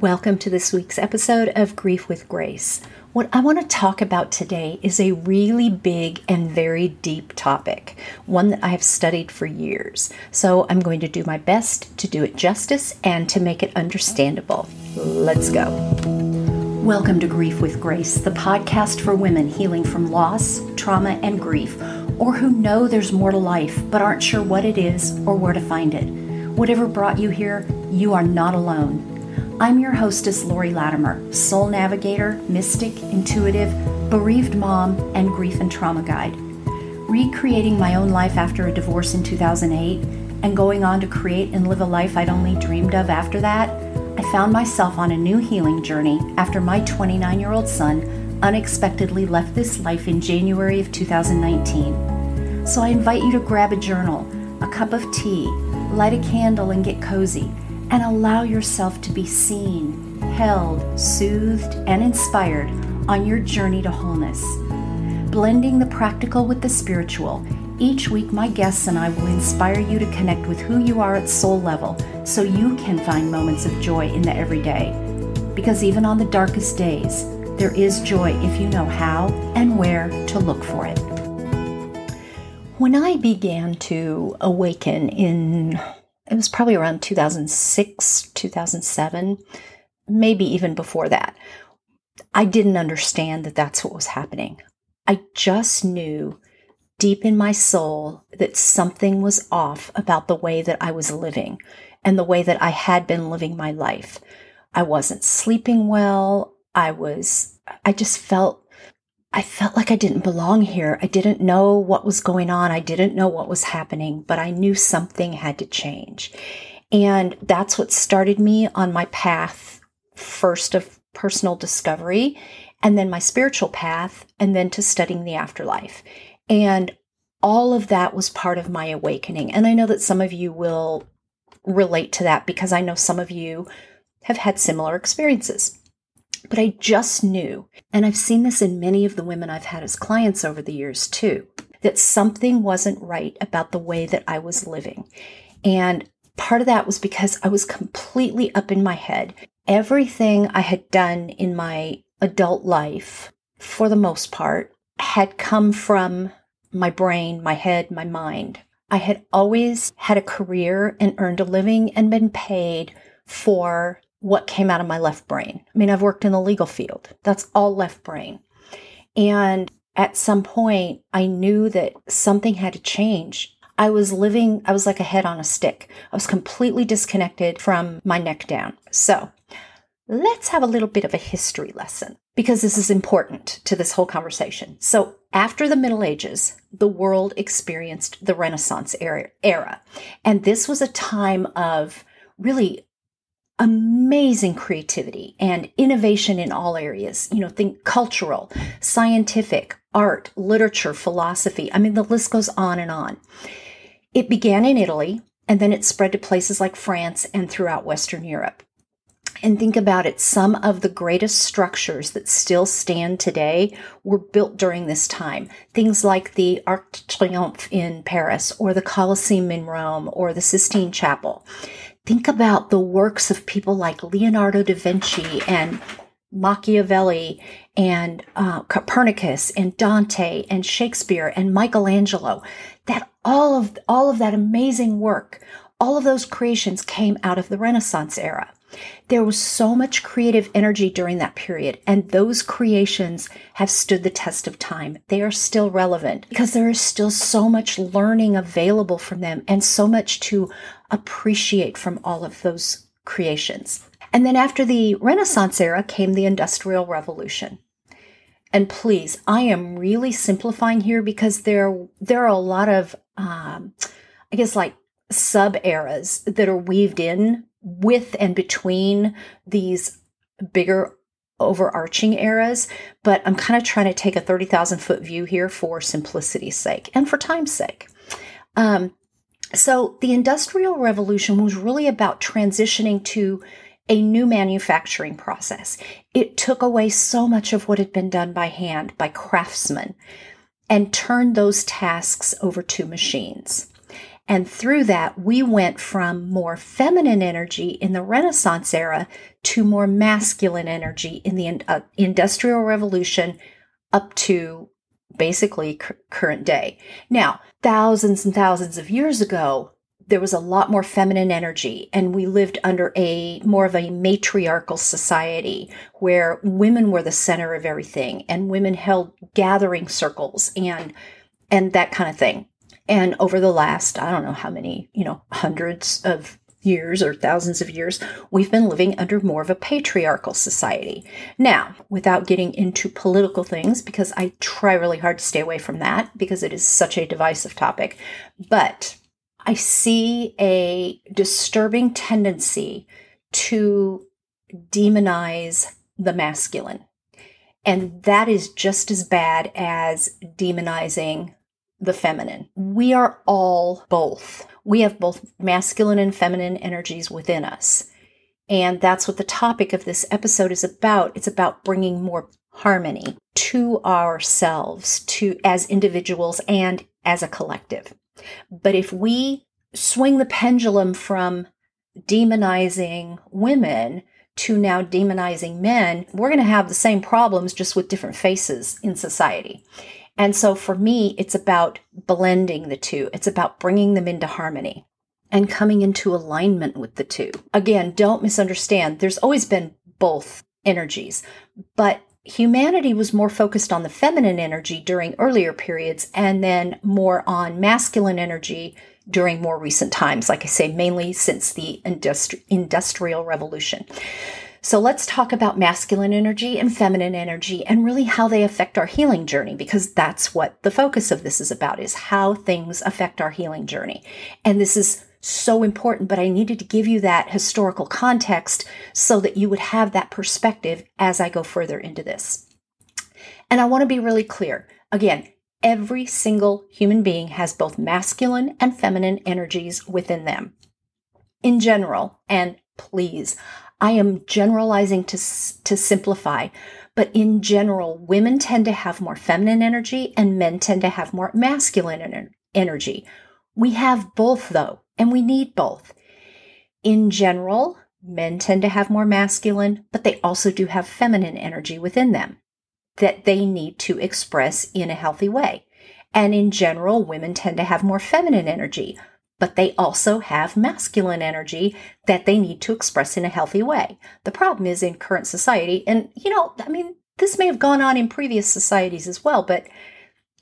Welcome to this week's episode of Grief with Grace. What I want to talk about today is a really big and very deep topic, one that I have studied for years. So I'm going to do my best to do it justice and to make it understandable. Let's go. Welcome to Grief with Grace, the podcast for women healing from loss, trauma, and grief, or who know there's more to life but aren't sure what it is or where to find it. Whatever brought you here, you are not alone. I'm your hostess, Lori Latimer, soul navigator, mystic, intuitive, bereaved mom, and grief and trauma guide. Recreating my own life after a divorce in 2008 and going on to create and live a life I'd only dreamed of after that, I found myself on a new healing journey after my 29 year old son unexpectedly left this life in January of 2019. So I invite you to grab a journal, a cup of tea, light a candle, and get cozy and allow yourself to be seen, held, soothed, and inspired on your journey to wholeness. Blending the practical with the spiritual, each week my guests and I will inspire you to connect with who you are at soul level so you can find moments of joy in the everyday. Because even on the darkest days, there is joy if you know how and where to look for it. When I began to awaken in it was probably around 2006, 2007, maybe even before that. I didn't understand that that's what was happening. I just knew deep in my soul that something was off about the way that I was living and the way that I had been living my life. I wasn't sleeping well. I was, I just felt I felt like I didn't belong here. I didn't know what was going on. I didn't know what was happening, but I knew something had to change. And that's what started me on my path first of personal discovery, and then my spiritual path, and then to studying the afterlife. And all of that was part of my awakening. And I know that some of you will relate to that because I know some of you have had similar experiences. But I just knew, and I've seen this in many of the women I've had as clients over the years too, that something wasn't right about the way that I was living. And part of that was because I was completely up in my head. Everything I had done in my adult life, for the most part, had come from my brain, my head, my mind. I had always had a career and earned a living and been paid for what came out of my left brain. I mean, I've worked in the legal field, that's all left brain. And at some point, I knew that something had to change. I was living, I was like a head on a stick. I was completely disconnected from my neck down. So let's have a little bit of a history lesson because this is important to this whole conversation. So, after the Middle Ages, the world experienced the Renaissance era. And this was a time of really amazing creativity and innovation in all areas. You know, think cultural, scientific, art, literature, philosophy. I mean, the list goes on and on. It began in Italy and then it spread to places like France and throughout Western Europe. And think about it, some of the greatest structures that still stand today were built during this time. Things like the Arc de Triomphe in Paris, or the Colosseum in Rome, or the Sistine Chapel. Think about the works of people like Leonardo da Vinci and Machiavelli and uh, Copernicus and Dante and Shakespeare and Michelangelo. That all of all of that amazing work, all of those creations came out of the Renaissance era. There was so much creative energy during that period, and those creations have stood the test of time. They are still relevant because there is still so much learning available from them and so much to appreciate from all of those creations. And then after the Renaissance era came the Industrial Revolution. And please, I am really simplifying here because there there are a lot of, um, I guess, like sub eras that are weaved in with and between these bigger overarching eras. But I'm kind of trying to take a thirty thousand foot view here for simplicity's sake and for time's sake. Um, so the Industrial Revolution was really about transitioning to a new manufacturing process. It took away so much of what had been done by hand by craftsmen and turned those tasks over to machines. And through that, we went from more feminine energy in the Renaissance era to more masculine energy in the uh, Industrial Revolution up to basically c- current day. Now, thousands and thousands of years ago, there was a lot more feminine energy and we lived under a more of a matriarchal society where women were the center of everything and women held gathering circles and and that kind of thing and over the last i don't know how many you know hundreds of years or thousands of years, we've been living under more of a patriarchal society. Now, without getting into political things, because I try really hard to stay away from that because it is such a divisive topic, but I see a disturbing tendency to demonize the masculine. And that is just as bad as demonizing the feminine. We are all both. We have both masculine and feminine energies within us. And that's what the topic of this episode is about. It's about bringing more harmony to ourselves, to as individuals and as a collective. But if we swing the pendulum from demonizing women to now demonizing men, we're going to have the same problems just with different faces in society. And so for me, it's about blending the two. It's about bringing them into harmony and coming into alignment with the two. Again, don't misunderstand. There's always been both energies, but humanity was more focused on the feminine energy during earlier periods and then more on masculine energy during more recent times, like I say, mainly since the industri- Industrial Revolution. So let's talk about masculine energy and feminine energy and really how they affect our healing journey because that's what the focus of this is about is how things affect our healing journey. And this is so important, but I needed to give you that historical context so that you would have that perspective as I go further into this. And I want to be really clear. Again, every single human being has both masculine and feminine energies within them. In general, and please, I am generalizing to, to simplify, but in general, women tend to have more feminine energy and men tend to have more masculine energy. We have both though, and we need both. In general, men tend to have more masculine, but they also do have feminine energy within them that they need to express in a healthy way. And in general, women tend to have more feminine energy, but they also have masculine energy that they need to express in a healthy way. The problem is in current society, and you know, I mean, this may have gone on in previous societies as well, but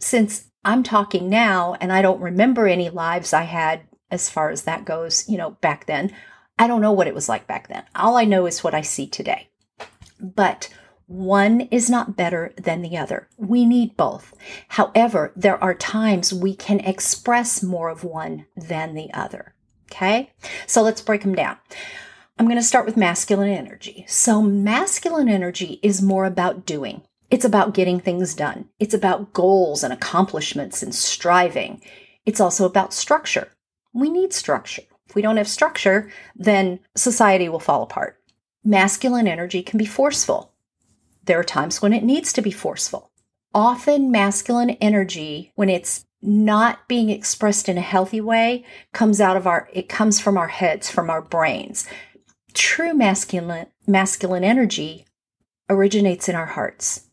since I'm talking now and I don't remember any lives I had as far as that goes, you know, back then, I don't know what it was like back then. All I know is what I see today. But one is not better than the other. We need both. However, there are times we can express more of one than the other. Okay? So let's break them down. I'm going to start with masculine energy. So, masculine energy is more about doing. It's about getting things done. It's about goals and accomplishments and striving. It's also about structure. We need structure. If we don't have structure, then society will fall apart. Masculine energy can be forceful. There are times when it needs to be forceful. Often, masculine energy, when it's not being expressed in a healthy way, comes out of our, it comes from our heads, from our brains. True masculine, masculine energy originates in our hearts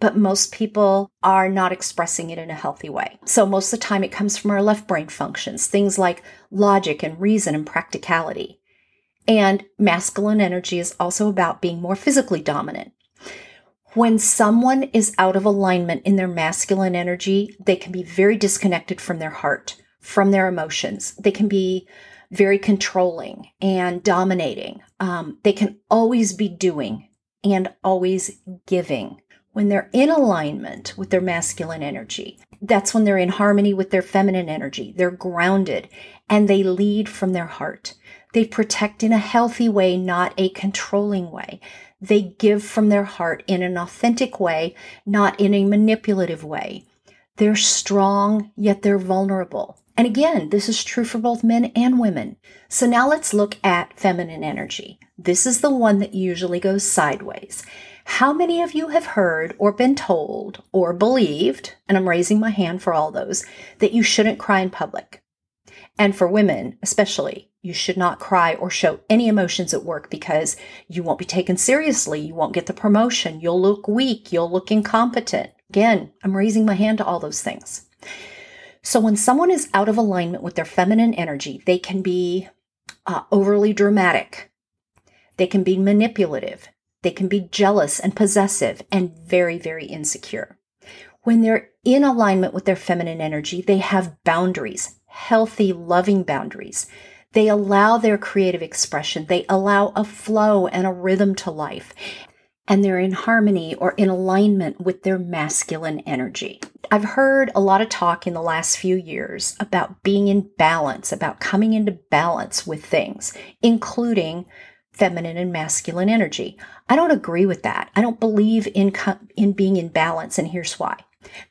but most people are not expressing it in a healthy way. So most of the time it comes from our left brain functions, things like logic and reason and practicality. And masculine energy is also about being more physically dominant. When someone is out of alignment in their masculine energy, they can be very disconnected from their heart, from their emotions. They can be very controlling and dominating. Um, they can always be doing and always giving. When they're in alignment with their masculine energy, that's when they're in harmony with their feminine energy. They're grounded and they lead from their heart. They protect in a healthy way, not a controlling way. They give from their heart in an authentic way, not in a manipulative way. They're strong, yet they're vulnerable. And again, this is true for both men and women. So now let's look at feminine energy. This is the one that usually goes sideways. How many of you have heard or been told or believed, and I'm raising my hand for all those, that you shouldn't cry in public? And for women, especially, you should not cry or show any emotions at work because you won't be taken seriously. You won't get the promotion. You'll look weak. You'll look incompetent. Again, I'm raising my hand to all those things. So when someone is out of alignment with their feminine energy, they can be uh, overly dramatic. They can be manipulative. They can be jealous and possessive and very, very insecure. When they're in alignment with their feminine energy, they have boundaries, healthy, loving boundaries. They allow their creative expression. They allow a flow and a rhythm to life. And they're in harmony or in alignment with their masculine energy. I've heard a lot of talk in the last few years about being in balance, about coming into balance with things, including feminine and masculine energy. I don't agree with that. I don't believe in in being in balance and here's why.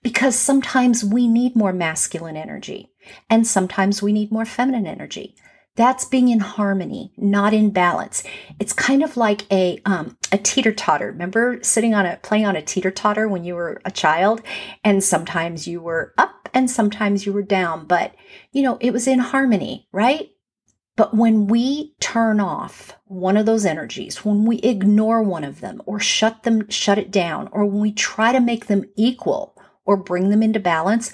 Because sometimes we need more masculine energy and sometimes we need more feminine energy. That's being in harmony, not in balance. It's kind of like a um, a teeter totter. Remember sitting on a playing on a teeter totter when you were a child, and sometimes you were up and sometimes you were down, but you know it was in harmony, right? But when we turn off one of those energies, when we ignore one of them or shut them, shut it down, or when we try to make them equal or bring them into balance,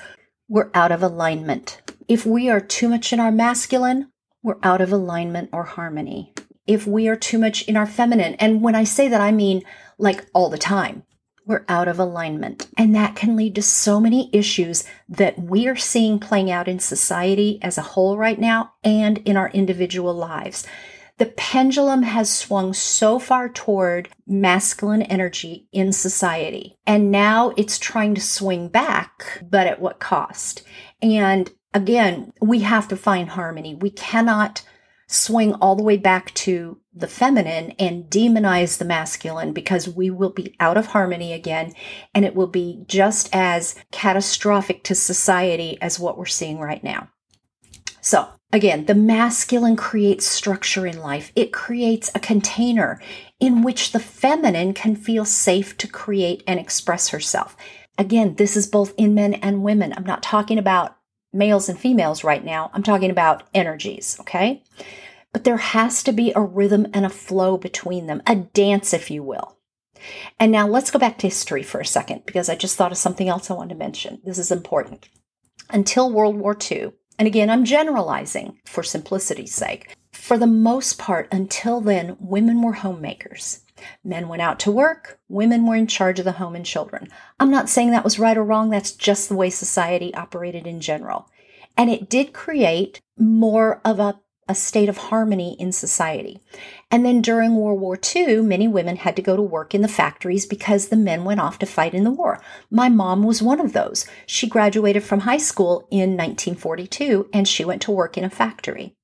we're out of alignment. If we are too much in our masculine, we're out of alignment or harmony. If we are too much in our feminine, and when I say that, I mean like all the time, we're out of alignment. And that can lead to so many issues that we are seeing playing out in society as a whole right now and in our individual lives. The pendulum has swung so far toward masculine energy in society, and now it's trying to swing back, but at what cost? And again, we have to find harmony. We cannot swing all the way back to the feminine and demonize the masculine because we will be out of harmony again and it will be just as catastrophic to society as what we're seeing right now. So, again, the masculine creates structure in life. It creates a container in which the feminine can feel safe to create and express herself. Again, this is both in men and women. I'm not talking about males and females right now. I'm talking about energies, okay? But there has to be a rhythm and a flow between them, a dance, if you will. And now let's go back to history for a second because I just thought of something else I wanted to mention. This is important. Until World War II, and again, I'm generalizing for simplicity's sake. For the most part, until then, women were homemakers. Men went out to work, women were in charge of the home and children. I'm not saying that was right or wrong, that's just the way society operated in general. And it did create more of a, a state of harmony in society. And then during World War II, many women had to go to work in the factories because the men went off to fight in the war. My mom was one of those. She graduated from high school in 1942 and she went to work in a factory.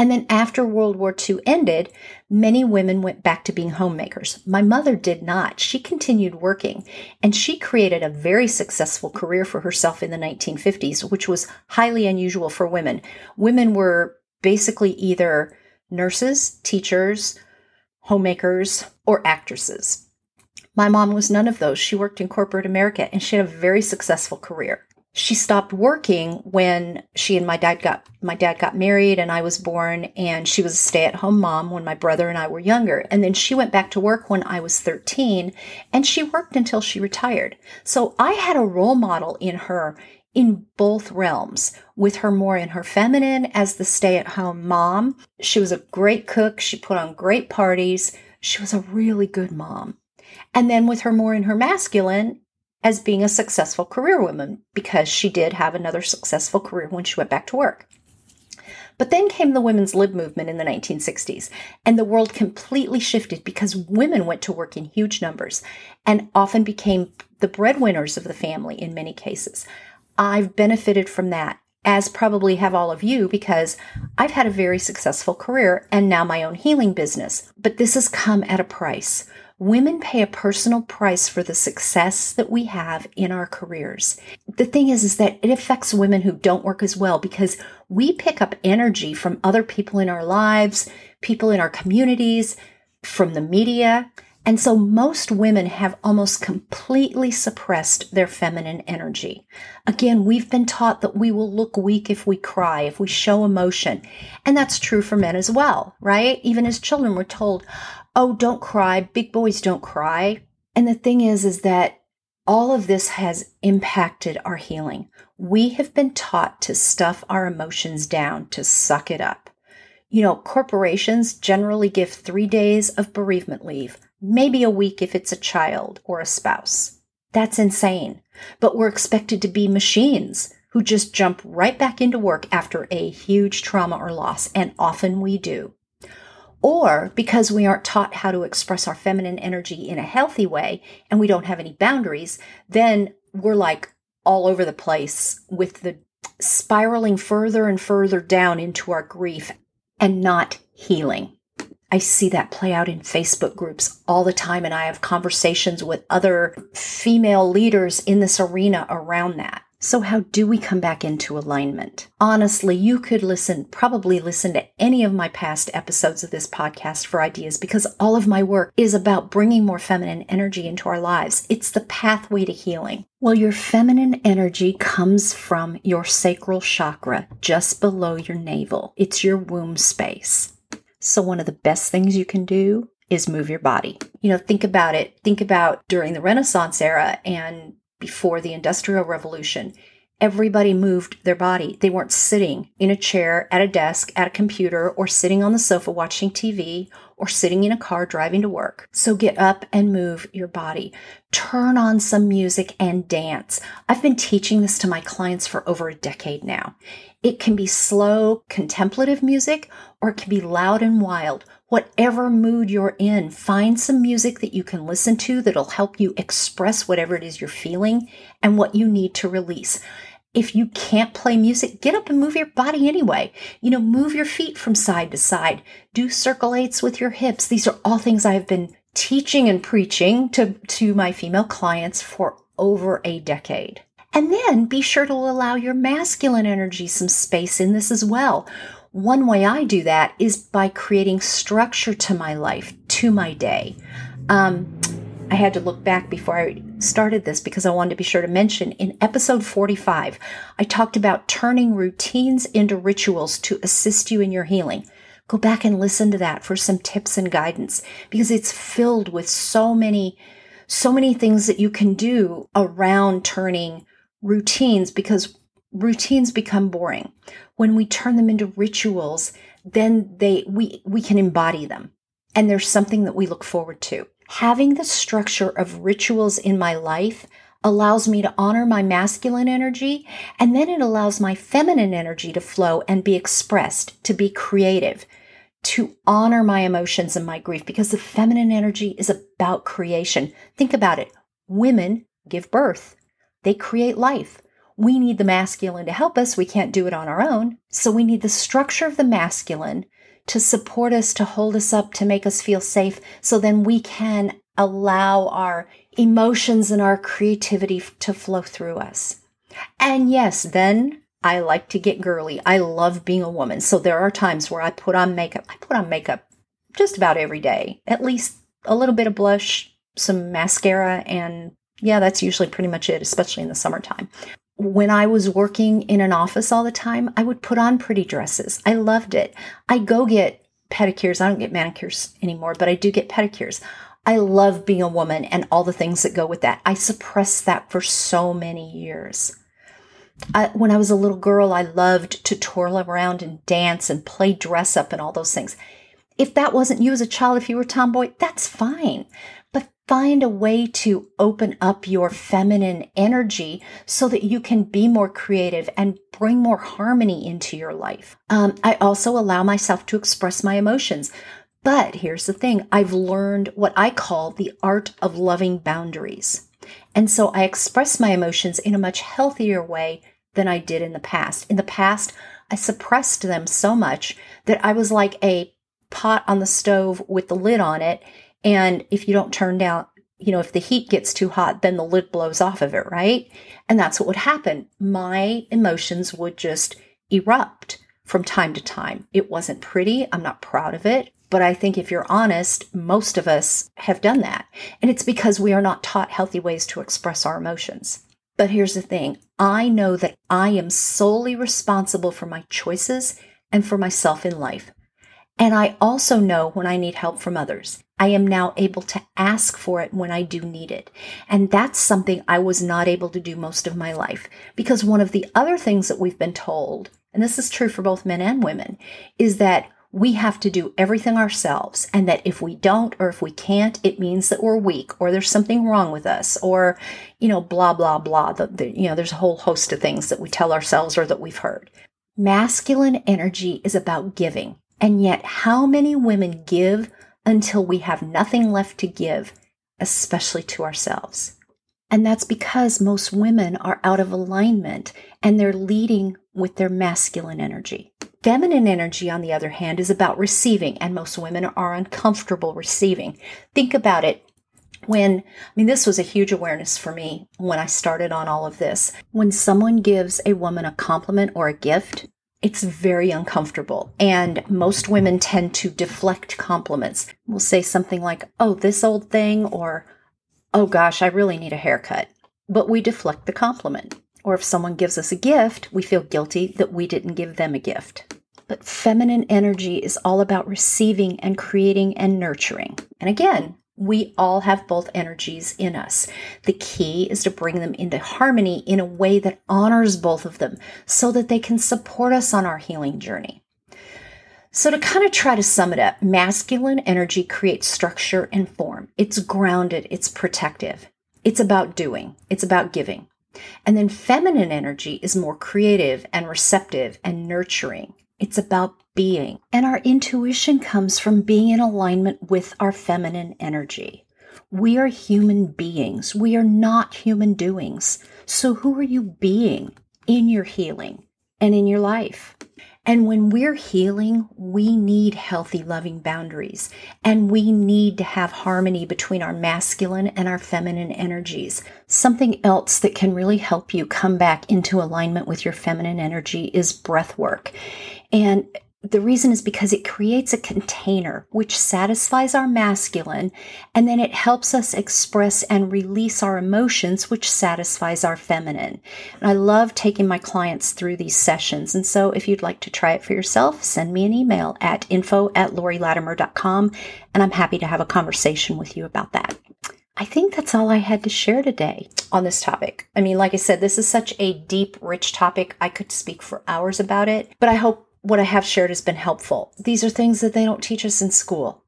And then after World War II ended, many women went back to being homemakers. My mother did not. She continued working and she created a very successful career for herself in the 1950s, which was highly unusual for women. Women were basically either nurses, teachers, homemakers, or actresses. My mom was none of those. She worked in corporate America and she had a very successful career she stopped working when she and my dad got my dad got married and I was born and she was a stay-at-home mom when my brother and I were younger and then she went back to work when I was 13 and she worked until she retired. So I had a role model in her in both realms with her more in her feminine as the stay-at-home mom. She was a great cook, she put on great parties. She was a really good mom. And then with her more in her masculine as being a successful career woman because she did have another successful career when she went back to work. But then came the women's lib movement in the 1960s, and the world completely shifted because women went to work in huge numbers and often became the breadwinners of the family in many cases. I've benefited from that, as probably have all of you, because I've had a very successful career and now my own healing business. But this has come at a price. Women pay a personal price for the success that we have in our careers. The thing is, is that it affects women who don't work as well because we pick up energy from other people in our lives, people in our communities, from the media, And so most women have almost completely suppressed their feminine energy. Again, we've been taught that we will look weak if we cry, if we show emotion. And that's true for men as well, right? Even as children, we're told, oh, don't cry. Big boys don't cry. And the thing is, is that all of this has impacted our healing. We have been taught to stuff our emotions down, to suck it up. You know, corporations generally give three days of bereavement leave, maybe a week if it's a child or a spouse. That's insane. But we're expected to be machines who just jump right back into work after a huge trauma or loss, and often we do. Or because we aren't taught how to express our feminine energy in a healthy way and we don't have any boundaries, then we're like all over the place with the spiraling further and further down into our grief and not healing. I see that play out in Facebook groups all the time, and I have conversations with other female leaders in this arena around that. So, how do we come back into alignment? Honestly, you could listen, probably listen to any of my past episodes of this podcast for ideas because all of my work is about bringing more feminine energy into our lives. It's the pathway to healing. Well, your feminine energy comes from your sacral chakra just below your navel, it's your womb space. So, one of the best things you can do is move your body. You know, think about it. Think about during the Renaissance era and before the Industrial Revolution, everybody moved their body. They weren't sitting in a chair, at a desk, at a computer, or sitting on the sofa watching TV, or sitting in a car driving to work. So get up and move your body. Turn on some music and dance. I've been teaching this to my clients for over a decade now. It can be slow, contemplative music, or it can be loud and wild whatever mood you're in, find some music that you can listen to that'll help you express whatever it is you're feeling and what you need to release. If you can't play music, get up and move your body anyway. You know, move your feet from side to side. Do circle eights with your hips. These are all things I've been teaching and preaching to, to my female clients for over a decade. And then be sure to allow your masculine energy some space in this as well. One way I do that is by creating structure to my life, to my day. Um, I had to look back before I started this because I wanted to be sure to mention in episode 45, I talked about turning routines into rituals to assist you in your healing. Go back and listen to that for some tips and guidance because it's filled with so many, so many things that you can do around turning routines because routines become boring. When we turn them into rituals, then they we we can embody them. And there's something that we look forward to. Having the structure of rituals in my life allows me to honor my masculine energy, and then it allows my feminine energy to flow and be expressed, to be creative, to honor my emotions and my grief, because the feminine energy is about creation. Think about it. Women give birth, they create life we need the masculine to help us. We can't do it on our own. So we need the structure of the masculine to support us, to hold us up, to make us feel safe. So then we can allow our emotions and our creativity to flow through us. And yes, then I like to get girly. I love being a woman. So there are times where I put on makeup. I put on makeup just about every day, at least a little bit of blush, some mascara, and yeah, that's usually pretty much it, especially in the summertime when I was working in an office all the time, I would put on pretty dresses. I loved it. I go get pedicures. I don't get manicures anymore, but I do get pedicures. I love being a woman and all the things that go with that. I suppressed that for so many years. I, when I was a little girl, I loved to twirl around and dance and play dress up and all those things. If that wasn't you as a child, if you were tomboy, that's fine find a way to open up your feminine energy so that you can be more creative and bring more harmony into your life. Um, I also allow myself to express my emotions. But here's the thing I've learned what I call the art of loving boundaries. And so I express my emotions in a much healthier way than I did in the past. In the past, I suppressed them so much that I was like a pot on the stove with the lid on it and if you don't turn down, you know, if the heat gets too hot, then the lid blows off of it, right? And that's what would happen. My emotions would just erupt from time to time. It wasn't pretty. I'm not proud of it. But I think if you're honest, most of us have done that. And it's because we are not taught healthy ways to express our emotions. But here's the thing I know that I am solely responsible for my choices and for myself in life. And I also know when I need help from others. I am now able to ask for it when I do need it. And that's something I was not able to do most of my life. Because one of the other things that we've been told, and this is true for both men and women, is that we have to do everything ourselves. And that if we don't or if we can't, it means that we're weak or there's something wrong with us or, you know, blah, blah, blah. The, the, you know, there's a whole host of things that we tell ourselves or that we've heard. Masculine energy is about giving. And yet, how many women give until we have nothing left to give, especially to ourselves. And that's because most women are out of alignment and they're leading with their masculine energy. Feminine energy, on the other hand, is about receiving, and most women are uncomfortable receiving. Think about it. When, I mean, this was a huge awareness for me when I started on all of this. When someone gives a woman a compliment or a gift, it's very uncomfortable. And most women tend to deflect compliments. We'll say something like, oh, this old thing, or oh gosh, I really need a haircut. But we deflect the compliment. Or if someone gives us a gift, we feel guilty that we didn't give them a gift. But feminine energy is all about receiving and creating and nurturing. And again, we all have both energies in us. The key is to bring them into harmony in a way that honors both of them so that they can support us on our healing journey. So, to kind of try to sum it up, masculine energy creates structure and form. It's grounded, it's protective, it's about doing, it's about giving. And then feminine energy is more creative and receptive and nurturing. It's about being. And our intuition comes from being in alignment with our feminine energy. We are human beings. We are not human doings. So, who are you being in your healing and in your life? And when we're healing, we need healthy, loving boundaries. And we need to have harmony between our masculine and our feminine energies. Something else that can really help you come back into alignment with your feminine energy is breath work. And the reason is because it creates a container which satisfies our masculine, and then it helps us express and release our emotions, which satisfies our feminine. And I love taking my clients through these sessions. And so if you'd like to try it for yourself, send me an email at info at lorilatimer.com, and I'm happy to have a conversation with you about that. I think that's all I had to share today on this topic. I mean, like I said, this is such a deep, rich topic. I could speak for hours about it, but I hope what I have shared has been helpful. These are things that they don't teach us in school.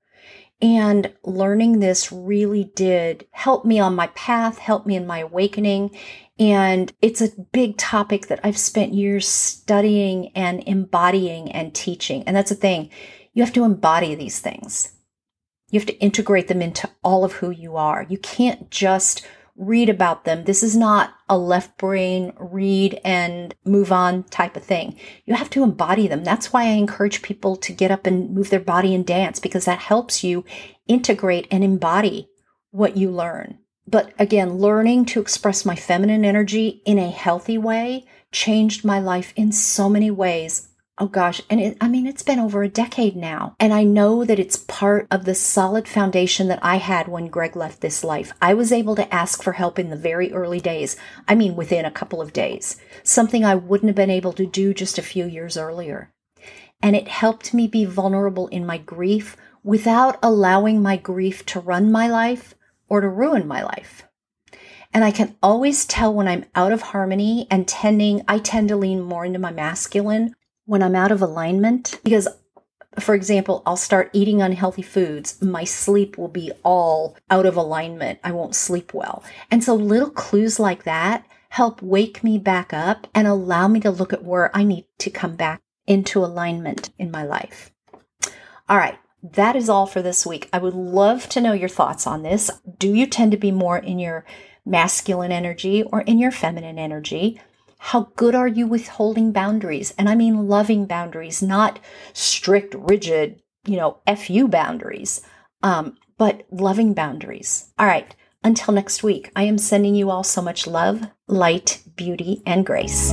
And learning this really did help me on my path, help me in my awakening. And it's a big topic that I've spent years studying and embodying and teaching. And that's the thing. You have to embody these things. You have to integrate them into all of who you are. You can't just read about them. This is not a left brain read and move on type of thing. You have to embody them. That's why I encourage people to get up and move their body and dance because that helps you integrate and embody what you learn. But again, learning to express my feminine energy in a healthy way changed my life in so many ways Oh gosh. And it, I mean, it's been over a decade now. And I know that it's part of the solid foundation that I had when Greg left this life. I was able to ask for help in the very early days. I mean, within a couple of days, something I wouldn't have been able to do just a few years earlier. And it helped me be vulnerable in my grief without allowing my grief to run my life or to ruin my life. And I can always tell when I'm out of harmony and tending, I tend to lean more into my masculine when I'm out of alignment, because for example, I'll start eating unhealthy foods, my sleep will be all out of alignment. I won't sleep well. And so little clues like that help wake me back up and allow me to look at where I need to come back into alignment in my life. All right. That is all for this week. I would love to know your thoughts on this. Do you tend to be more in your masculine energy or in your feminine energy? How good are you with holding boundaries? And I mean loving boundaries, not strict, rigid, you know, FU boundaries, um, but loving boundaries. All right. Until next week, I am sending you all so much love, light, beauty, and grace.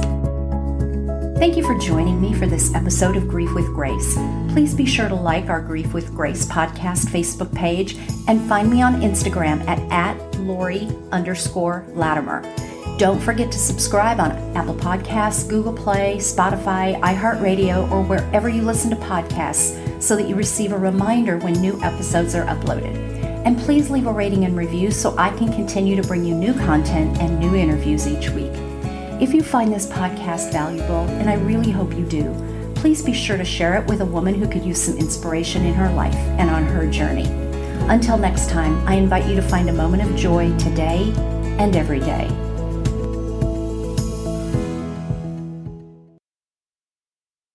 Thank you for joining me for this episode of Grief with Grace. Please be sure to like our Grief with Grace podcast Facebook page and find me on Instagram at, at Lori underscore Latimer. Don't forget to subscribe on Apple Podcasts, Google Play, Spotify, iHeartRadio, or wherever you listen to podcasts so that you receive a reminder when new episodes are uploaded. And please leave a rating and review so I can continue to bring you new content and new interviews each week. If you find this podcast valuable, and I really hope you do, please be sure to share it with a woman who could use some inspiration in her life and on her journey. Until next time, I invite you to find a moment of joy today and every day.